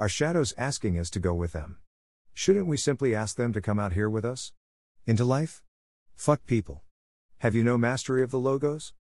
Are shadows asking us to go with them? Shouldn't we simply ask them to come out here with us? Into life? Fuck people. Have you no mastery of the logos?